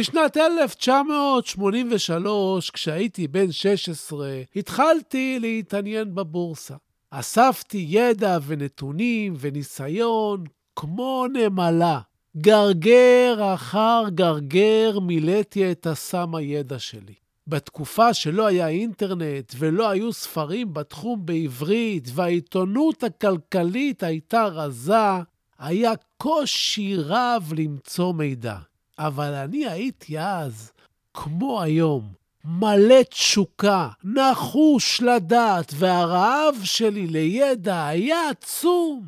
בשנת 1983, כשהייתי בן 16, התחלתי להתעניין בבורסה. אספתי ידע ונתונים וניסיון כמו נמלה. גרגר אחר גרגר מילאתי את אסם הידע שלי. בתקופה שלא היה אינטרנט ולא היו ספרים בתחום בעברית והעיתונות הכלכלית הייתה רזה, היה קושי רב למצוא מידע. אבל אני הייתי אז, כמו היום, מלא תשוקה, נחוש לדעת, והרעב שלי לידע היה עצום.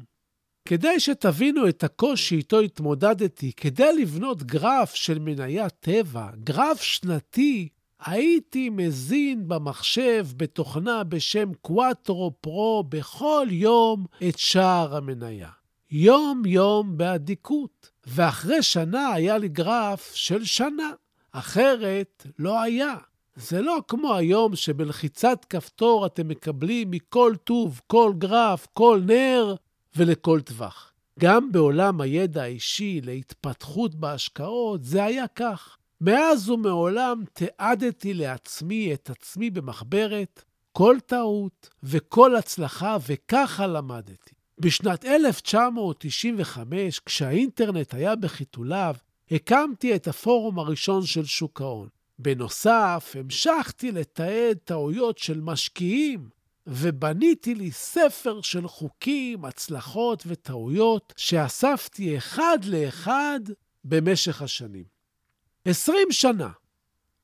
כדי שתבינו את הקושי איתו התמודדתי, כדי לבנות גרף של מניית טבע, גרף שנתי, הייתי מזין במחשב בתוכנה בשם קוואטרו פרו בכל יום את שער המניה. יום-יום באדיקות. ואחרי שנה היה לי גרף של שנה, אחרת לא היה. זה לא כמו היום שבלחיצת כפתור אתם מקבלים מכל טוב, כל גרף, כל נר ולכל טווח. גם בעולם הידע האישי להתפתחות בהשקעות זה היה כך. מאז ומעולם תיעדתי לעצמי את עצמי במחברת, כל טעות וכל הצלחה, וככה למדתי. בשנת 1995, כשהאינטרנט היה בחיתוליו, הקמתי את הפורום הראשון של שוק ההון. בנוסף, המשכתי לתעד טעויות של משקיעים, ובניתי לי ספר של חוקים, הצלחות וטעויות שאספתי אחד לאחד במשך השנים. עשרים שנה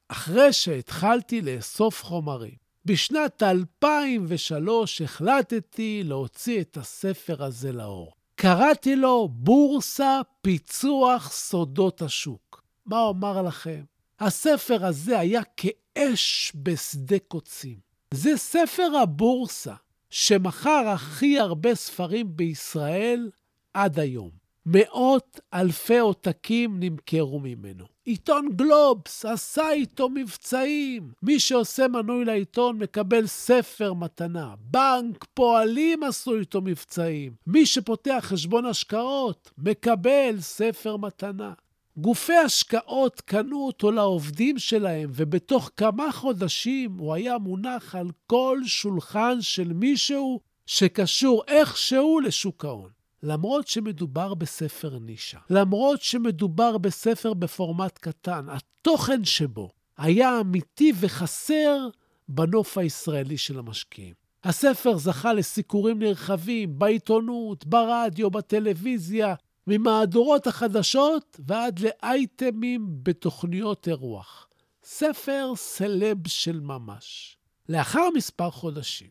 אחרי שהתחלתי לאסוף חומרים, בשנת 2003 החלטתי להוציא את הספר הזה לאור. קראתי לו בורסה פיצוח סודות השוק. מה אומר לכם? הספר הזה היה כאש בשדה קוצים. זה ספר הבורסה שמכר הכי הרבה ספרים בישראל עד היום. מאות אלפי עותקים נמכרו ממנו. עיתון גלובס עשה איתו מבצעים. מי שעושה מנוי לעיתון מקבל ספר מתנה. בנק פועלים עשו איתו מבצעים. מי שפותח חשבון השקעות מקבל ספר מתנה. גופי השקעות קנו אותו לעובדים שלהם, ובתוך כמה חודשים הוא היה מונח על כל שולחן של מישהו שקשור איכשהו לשוק ההון. למרות שמדובר בספר נישה, למרות שמדובר בספר בפורמט קטן, התוכן שבו היה אמיתי וחסר בנוף הישראלי של המשקיעים. הספר זכה לסיקורים נרחבים בעיתונות, ברדיו, בטלוויזיה, ממהדורות החדשות ועד לאייטמים בתוכניות אירוח. ספר סלב של ממש. לאחר מספר חודשים,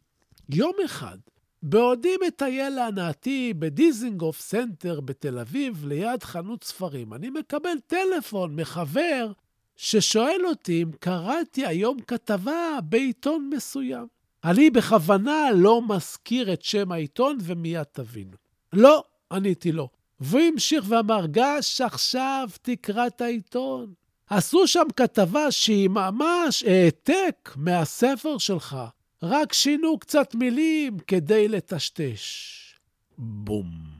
יום אחד, בעודי מטייל להנאתי בדיזינגוף סנטר בתל אביב, ליד חנות ספרים, אני מקבל טלפון מחבר ששואל אותי אם קראתי היום כתבה בעיתון מסוים. אני בכוונה לא מזכיר את שם העיתון ומיד תבינו. לא, עניתי לו. והוא המשיך ואמר, גש עכשיו תקרא את העיתון. עשו שם כתבה שהיא ממש העתק מהספר שלך. רק שינו קצת מילים כדי לטשטש. בום.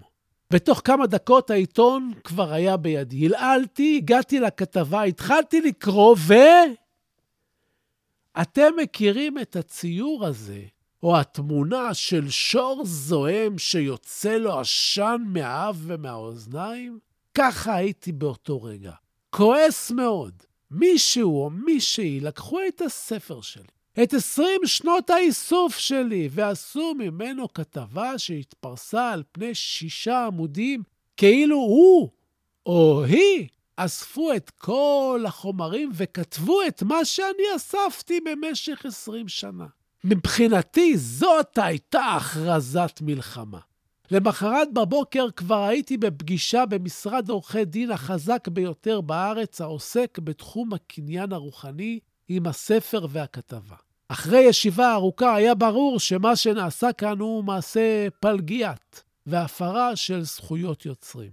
בתוך כמה דקות העיתון כבר היה בידי. הלעלתי, הגעתי לכתבה, התחלתי לקרוא, ו... אתם מכירים את הציור הזה, או התמונה של שור זועם שיוצא לו עשן מהאף ומהאוזניים? ככה הייתי באותו רגע. כועס מאוד. מישהו או מישהי לקחו את הספר שלי, את 20 שנות האיסוף שלי, ועשו ממנו כתבה שהתפרסה על פני שישה עמודים כאילו הוא או היא אספו את כל החומרים וכתבו את מה שאני אספתי במשך 20 שנה. מבחינתי זאת הייתה הכרזת מלחמה. למחרת בבוקר כבר הייתי בפגישה במשרד עורכי דין החזק ביותר בארץ, העוסק בתחום הקניין הרוחני, עם הספר והכתבה. אחרי ישיבה ארוכה היה ברור שמה שנעשה כאן הוא מעשה פלגיית והפרה של זכויות יוצרים.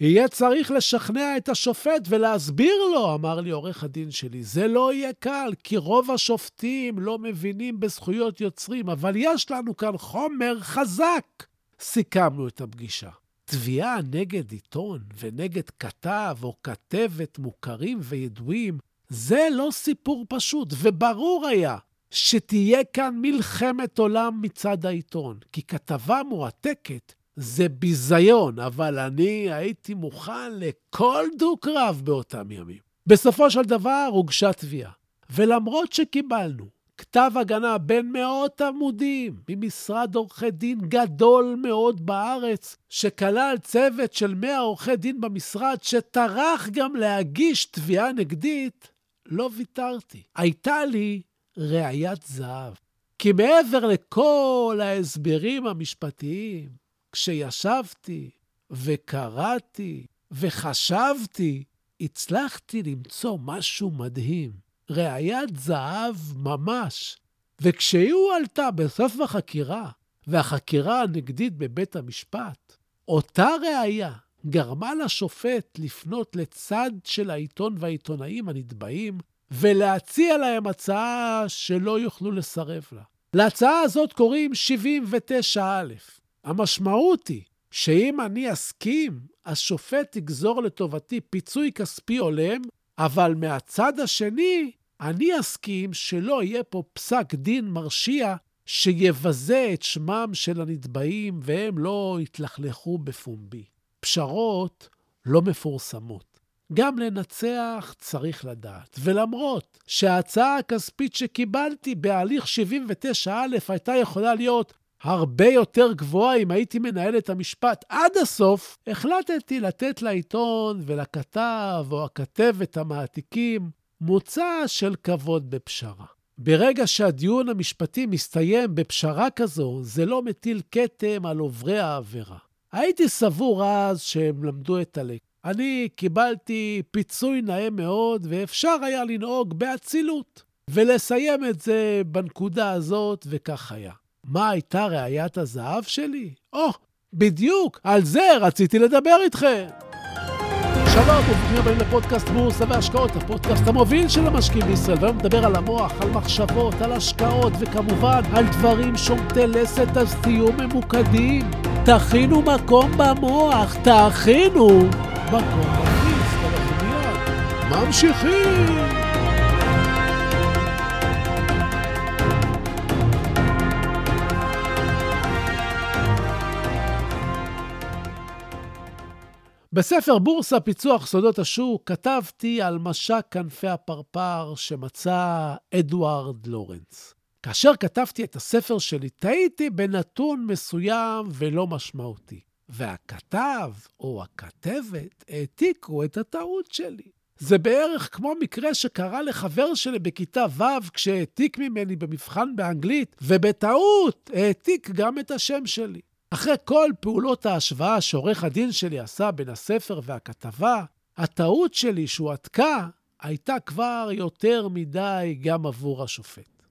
יהיה צריך לשכנע את השופט ולהסביר לו, אמר לי עורך הדין שלי. זה לא יהיה קל, כי רוב השופטים לא מבינים בזכויות יוצרים, אבל יש לנו כאן חומר חזק. סיכמנו את הפגישה. תביעה נגד עיתון ונגד כתב או כתבת מוכרים וידועים, זה לא סיפור פשוט, וברור היה שתהיה כאן מלחמת עולם מצד העיתון, כי כתבה מועתקת זה ביזיון, אבל אני הייתי מוכן לכל דו-קרב באותם ימים. בסופו של דבר הוגשה תביעה, ולמרות שקיבלנו כתב הגנה בין מאות עמודים ממשרד עורכי דין גדול מאוד בארץ, שכלל צוות של 100 עורכי דין במשרד, שטרח גם להגיש תביעה נגדית, לא ויתרתי. הייתה לי ראיית זהב. כי מעבר לכל ההסברים המשפטיים, כשישבתי וקראתי וחשבתי, הצלחתי למצוא משהו מדהים. ראיית זהב ממש. וכשהיא עלתה בסוף החקירה, והחקירה הנגדית בבית המשפט, אותה ראייה גרמה לשופט לפנות לצד של העיתון והעיתונאים הנתבעים ולהציע להם הצעה שלא יוכלו לסרב לה. להצעה הזאת קוראים 79א. המשמעות היא שאם אני אסכים, השופט יגזור לטובתי פיצוי כספי הולם, אבל מהצד השני, אני אסכים שלא יהיה פה פסק דין מרשיע שיבזה את שמם של הנתבעים והם לא יתלכלכו בפומבי. פשרות לא מפורסמות. גם לנצח צריך לדעת. ולמרות שההצעה הכספית שקיבלתי בהליך 79א הייתה יכולה להיות הרבה יותר גבוהה אם הייתי מנהל את המשפט עד הסוף, החלטתי לתת לעיתון ולכתב או הכתבת המעתיקים מוצא של כבוד בפשרה. ברגע שהדיון המשפטי מסתיים בפשרה כזו, זה לא מטיל כתם על עוברי העבירה. הייתי סבור אז שהם למדו את הלק. אני קיבלתי פיצוי נאה מאוד, ואפשר היה לנהוג באצילות, ולסיים את זה בנקודה הזאת, וכך היה. מה הייתה ראיית הזהב שלי? או, oh, בדיוק, על זה רציתי לדבר איתכם. שלום, וברוכים הבאים לפודקאסט בורסה והשקעות, הפודקאסט המוביל של המשקיעים בישראל. והיום נדבר על המוח, על מחשבות, על השקעות, וכמובן על דברים שומטי לסת, אז תהיו ממוקדים. תכינו מקום במוח, תכינו מקום בכיס, ואנחנו מיד ממשיכים. בספר בורסה פיצוח סודות השוק כתבתי על משק כנפי הפרפר שמצא אדוארד לורנס. כאשר כתבתי את הספר שלי, טעיתי בנתון מסוים ולא משמעותי. והכתב או הכתבת העתיקו את הטעות שלי. זה בערך כמו מקרה שקרה לחבר שלי בכיתה ו' כשהעתיק ממני במבחן באנגלית, ובטעות העתיק גם את השם שלי. אחרי כל פעולות ההשוואה שעורך הדין שלי עשה בין הספר והכתבה, הטעות שלי שהועתקה הייתה כבר יותר מדי גם עבור השופט.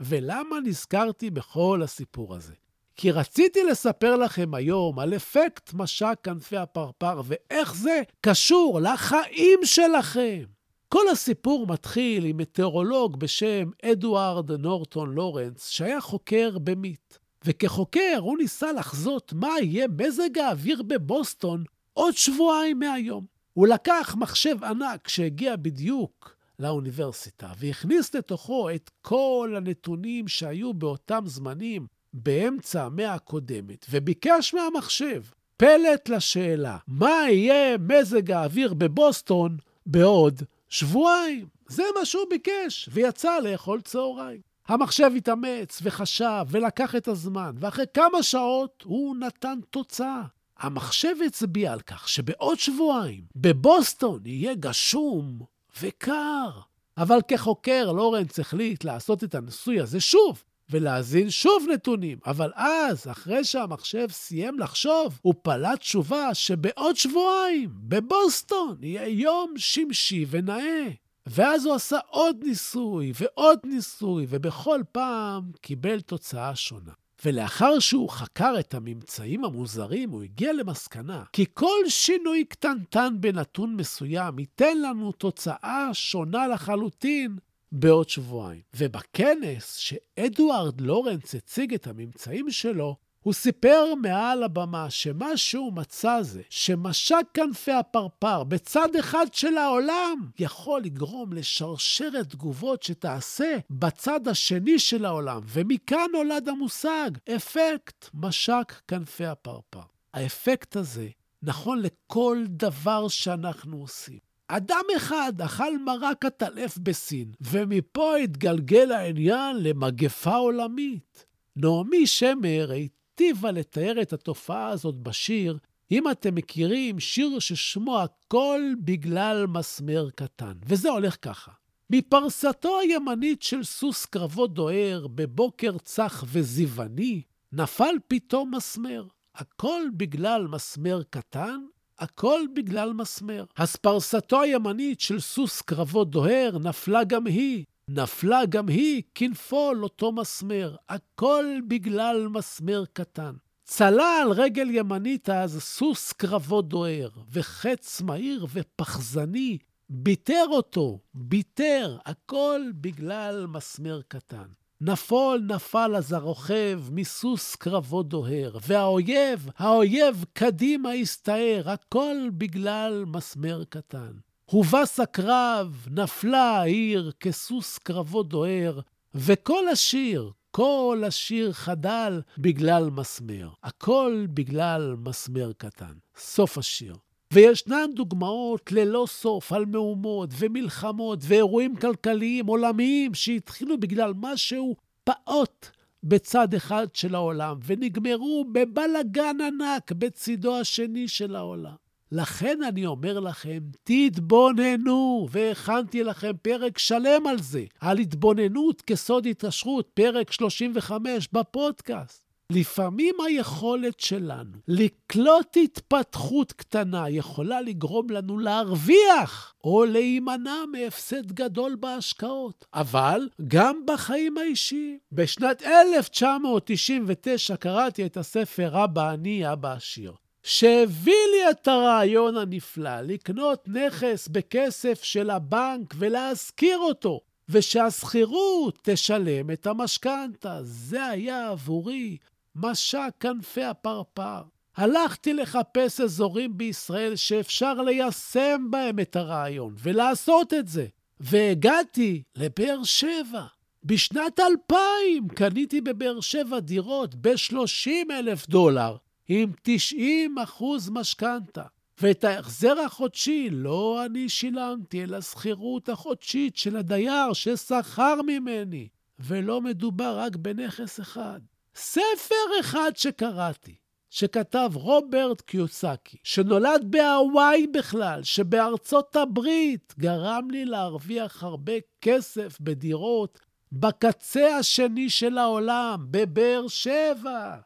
ולמה נזכרתי בכל הסיפור הזה? כי רציתי לספר לכם היום על אפקט משק כנפי הפרפר ואיך זה קשור לחיים שלכם. כל הסיפור מתחיל עם מטאורולוג בשם אדוארד נורטון לורנס, שהיה חוקר במיט. וכחוקר הוא ניסה לחזות מה יהיה מזג האוויר בבוסטון עוד שבועיים מהיום. הוא לקח מחשב ענק שהגיע בדיוק לאוניברסיטה והכניס לתוכו את כל הנתונים שהיו באותם זמנים באמצע המאה הקודמת, וביקש מהמחשב פלט לשאלה, מה יהיה מזג האוויר בבוסטון בעוד שבועיים? זה מה שהוא ביקש, ויצא לאכול צהריים. המחשב התאמץ וחשב ולקח את הזמן, ואחרי כמה שעות הוא נתן תוצאה. המחשב הצביע על כך שבעוד שבועיים בבוסטון יהיה גשום וקר. אבל כחוקר, לורנץ החליט לעשות את הניסוי הזה שוב, ולהזין שוב נתונים. אבל אז, אחרי שהמחשב סיים לחשוב, הוא פלט תשובה שבעוד שבועיים, בבוסטון, יהיה יום שמשי ונאה. ואז הוא עשה עוד ניסוי ועוד ניסוי, ובכל פעם קיבל תוצאה שונה. ולאחר שהוא חקר את הממצאים המוזרים, הוא הגיע למסקנה כי כל שינוי קטנטן בנתון מסוים ייתן לנו תוצאה שונה לחלוטין בעוד שבועיים. ובכנס שאדוארד לורנס הציג את הממצאים שלו, הוא סיפר מעל הבמה שמה שהוא מצא זה שמשק כנפי הפרפר בצד אחד של העולם יכול לגרום לשרשרת תגובות שתעשה בצד השני של העולם, ומכאן נולד המושג אפקט משק כנפי הפרפר. האפקט הזה נכון לכל דבר שאנחנו עושים. אדם אחד אכל מרק עטלף בסין, ומפה התגלגל העניין למגפה עולמית. נעמי שמר היטיבה לתאר את התופעה הזאת בשיר, אם אתם מכירים שיר ששמו הכל בגלל מסמר קטן. וזה הולך ככה. מפרסתו הימנית של סוס קרבות דוהר, בבוקר צח וזיווני, נפל פתאום מסמר. הכל בגלל מסמר קטן, הכל בגלל מסמר. הספרסתו הימנית של סוס קרבות דוהר נפלה גם היא, נפלה גם היא כנפול אותו מסמר, הכל בגלל מסמר קטן. צלה על רגל ימנית אז סוס קרבות דוהר, וחץ מהיר ופחזני, ביטר אותו, ביטר, הכל בגלל מסמר קטן. נפול נפל אז הרוכב מסוס קרבות דוהר, והאויב, האויב קדימה הסתער, הכל בגלל מסמר קטן. הובס הקרב, נפלה העיר כסוס קרבות דוהר, וכל השיר, כל השיר חדל בגלל מסמר. הכל בגלל מסמר קטן. סוף השיר. וישנן דוגמאות ללא סוף על מהומות ומלחמות ואירועים כלכליים עולמיים שהתחילו בגלל משהו פעוט בצד אחד של העולם, ונגמרו בבלגן ענק בצידו השני של העולם. לכן אני אומר לכם, תתבוננו, והכנתי לכם פרק שלם על זה, על התבוננות כסוד התעשרות, פרק 35 בפודקאסט. לפעמים היכולת שלנו לקלוט התפתחות קטנה יכולה לגרום לנו להרוויח או להימנע מהפסד גדול בהשקעות. אבל גם בחיים האישיים. בשנת 1999 קראתי את הספר אבא אני, אבא עשיר. שהביא לי את הרעיון הנפלא לקנות נכס בכסף של הבנק ולהשכיר אותו, ושהשכירות תשלם את המשכנתה. זה היה עבורי משק כנפי הפרפר. הלכתי לחפש אזורים בישראל שאפשר ליישם בהם את הרעיון ולעשות את זה, והגעתי לבאר שבע. בשנת 2000 קניתי בבאר שבע דירות ב-30 אלף דולר, עם 90 אחוז משכנתה. ואת ההחזר החודשי לא אני שילמתי, אלא שכירות החודשית של הדייר ששכר ממני. ולא מדובר רק בנכס אחד. ספר אחד שקראתי, שכתב רוברט קיוסקי, שנולד בהוואי בכלל, שבארצות הברית גרם לי להרוויח הרבה כסף בדירות בקצה השני של העולם, בבאר שבע.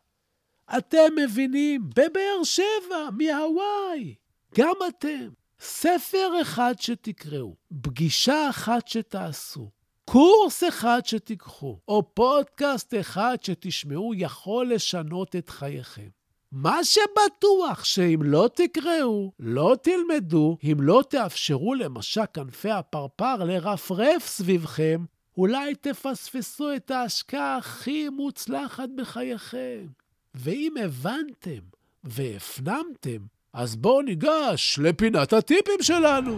אתם מבינים? בבאר שבע, מהוואי. גם אתם. ספר אחד שתקראו, פגישה אחת שתעשו, קורס אחד שתיקחו, או פודקאסט אחד שתשמעו, יכול לשנות את חייכם. מה שבטוח שאם לא תקראו, לא תלמדו, אם לא תאפשרו למשק כנפי הפרפר לרפרף סביבכם, אולי תפספסו את ההשקעה הכי מוצלחת בחייכם. ואם הבנתם והפנמתם, אז בואו ניגש לפינת הטיפים שלנו.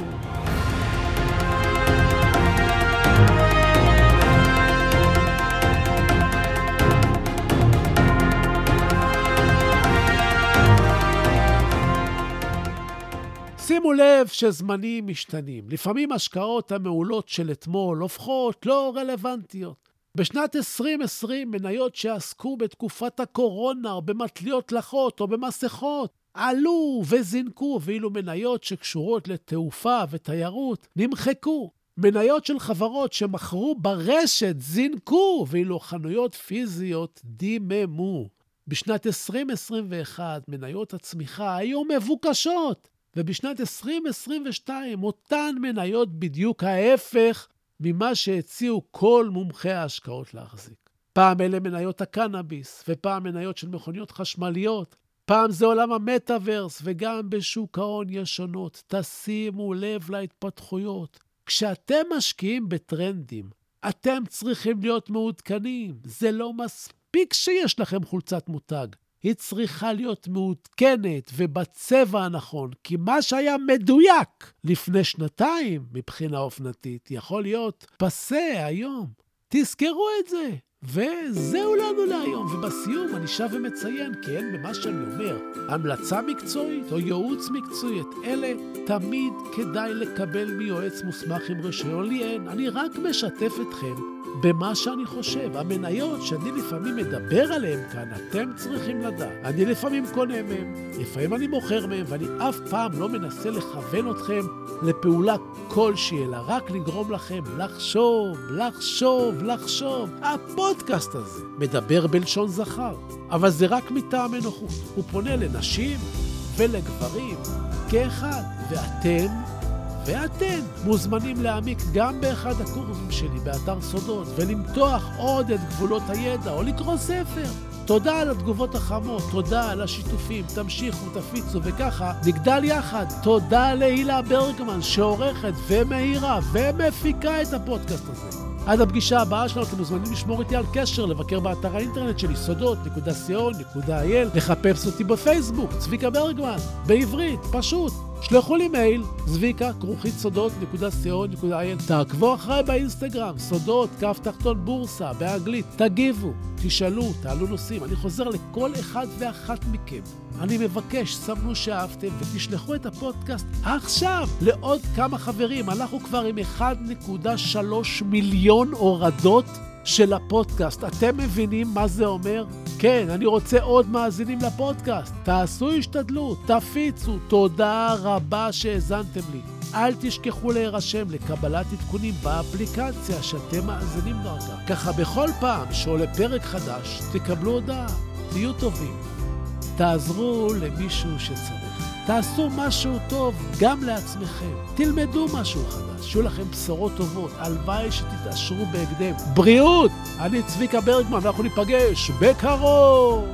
שימו לב שזמנים משתנים. לפעמים השקעות המעולות של אתמול הופכות לא רלוונטיות. בשנת 2020 מניות שעסקו בתקופת הקורונה או במטליות לחות או במסכות עלו וזינקו, ואילו מניות שקשורות לתעופה ותיירות נמחקו. מניות של חברות שמכרו ברשת זינקו, ואילו חנויות פיזיות דיממו. בשנת 2021 מניות הצמיחה היו מבוקשות, ובשנת 2022 אותן מניות בדיוק ההפך ממה שהציעו כל מומחי ההשקעות להחזיק. פעם אלה מניות הקנאביס, ופעם מניות של מכוניות חשמליות. פעם זה עולם המטאוורס, וגם בשוק ההון יש שונות. תשימו לב להתפתחויות. כשאתם משקיעים בטרנדים, אתם צריכים להיות מעודכנים. זה לא מספיק שיש לכם חולצת מותג. היא צריכה להיות מעודכנת ובצבע הנכון, כי מה שהיה מדויק לפני שנתיים מבחינה אופנתית יכול להיות פסה היום. תזכרו את זה. וזהו לנו להיום, ובסיום אני שב ומציין, כי אין במה שאני אומר המלצה מקצועית או ייעוץ מקצועי, את אלה תמיד כדאי לקבל מיועץ מוסמך עם רישיון. לי אין, אני רק משתף אתכם במה שאני חושב. המניות שאני לפעמים מדבר עליהן כאן, אתם צריכים לדעת. אני לפעמים קונה מהן, לפעמים אני מוכר מהן, ואני אף פעם לא מנסה לכוון אתכם לפעולה כלשהי, אלא רק לגרום לכם לחשוב, לחשוב, לחשוב. הפודקאסט הזה מדבר בלשון זכר, אבל זה רק מטעם אנוחות. הוא פונה לנשים ולגברים כאחד, ואתם ואתם מוזמנים להעמיק גם באחד הקורסים שלי באתר סודות ולמתוח עוד את גבולות הידע או לקרוא ספר. תודה על התגובות החמות, תודה על השיתופים, תמשיכו, תפיצו, וככה נגדל יחד. תודה להילה ברגמן שעורכת ומאירה ומפיקה את הפודקאסט הזה. עד הפגישה הבאה שלנו אתם מוזמנים לשמור איתי על קשר, לבקר באתר האינטרנט שלי, סודות.co.il, לחפש אותי בפייסבוק, צביקה ברגמן, בעברית, פשוט. שלחו לי מייל, צביקה, כרוכית סודות.co.il. תעקבו אחריי באינסטגרם, סודות, כף תחתון בורסה, באנגלית. תגיבו, תשאלו, תעלו נושאים. אני חוזר לכל אחד ואחת מכם. אני מבקש, סמנו שאהבתם, ותשלחו את הפודקאסט עכשיו לעוד כמה חברים. אנחנו כבר עם 1.3 מיליון הורדות. של הפודקאסט. אתם מבינים מה זה אומר? כן, אני רוצה עוד מאזינים לפודקאסט. תעשו השתדלות, תפיצו. תודה רבה שהאזנתם לי. אל תשכחו להירשם לקבלת עדכונים באפליקציה שאתם מאזינים דרכה. ככה בכל פעם שעולה פרק חדש, תקבלו הודעה. תהיו טובים. תעזרו למישהו שצריך. תעשו משהו טוב גם לעצמכם. תלמדו משהו חדש, שיהיו לכם בשורות טובות. הלוואי שתתעשרו בהקדם. בריאות! אני צביקה ברגמן, ואנחנו ניפגש בקרוב!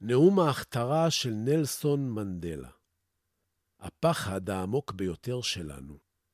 נאום ההכתרה של נלסון מנדלה. הפחד העמוק ביותר שלנו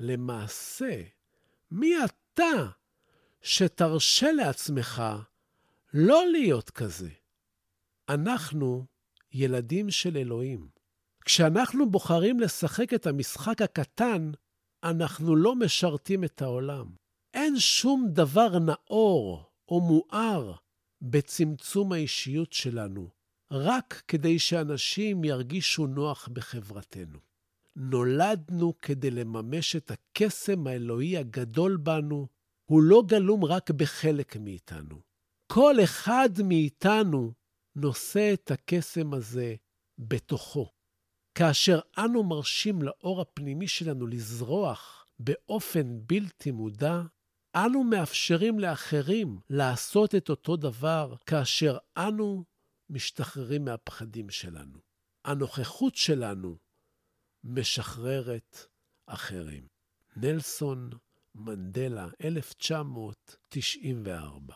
למעשה, מי אתה שתרשה לעצמך לא להיות כזה? אנחנו ילדים של אלוהים. כשאנחנו בוחרים לשחק את המשחק הקטן, אנחנו לא משרתים את העולם. אין שום דבר נאור או מואר בצמצום האישיות שלנו, רק כדי שאנשים ירגישו נוח בחברתנו. נולדנו כדי לממש את הקסם האלוהי הגדול בנו, הוא לא גלום רק בחלק מאיתנו. כל אחד מאיתנו נושא את הקסם הזה בתוכו. כאשר אנו מרשים לאור הפנימי שלנו לזרוח באופן בלתי מודע, אנו מאפשרים לאחרים לעשות את אותו דבר כאשר אנו משתחררים מהפחדים שלנו. הנוכחות שלנו משחררת אחרים. נלסון מנדלה, 1994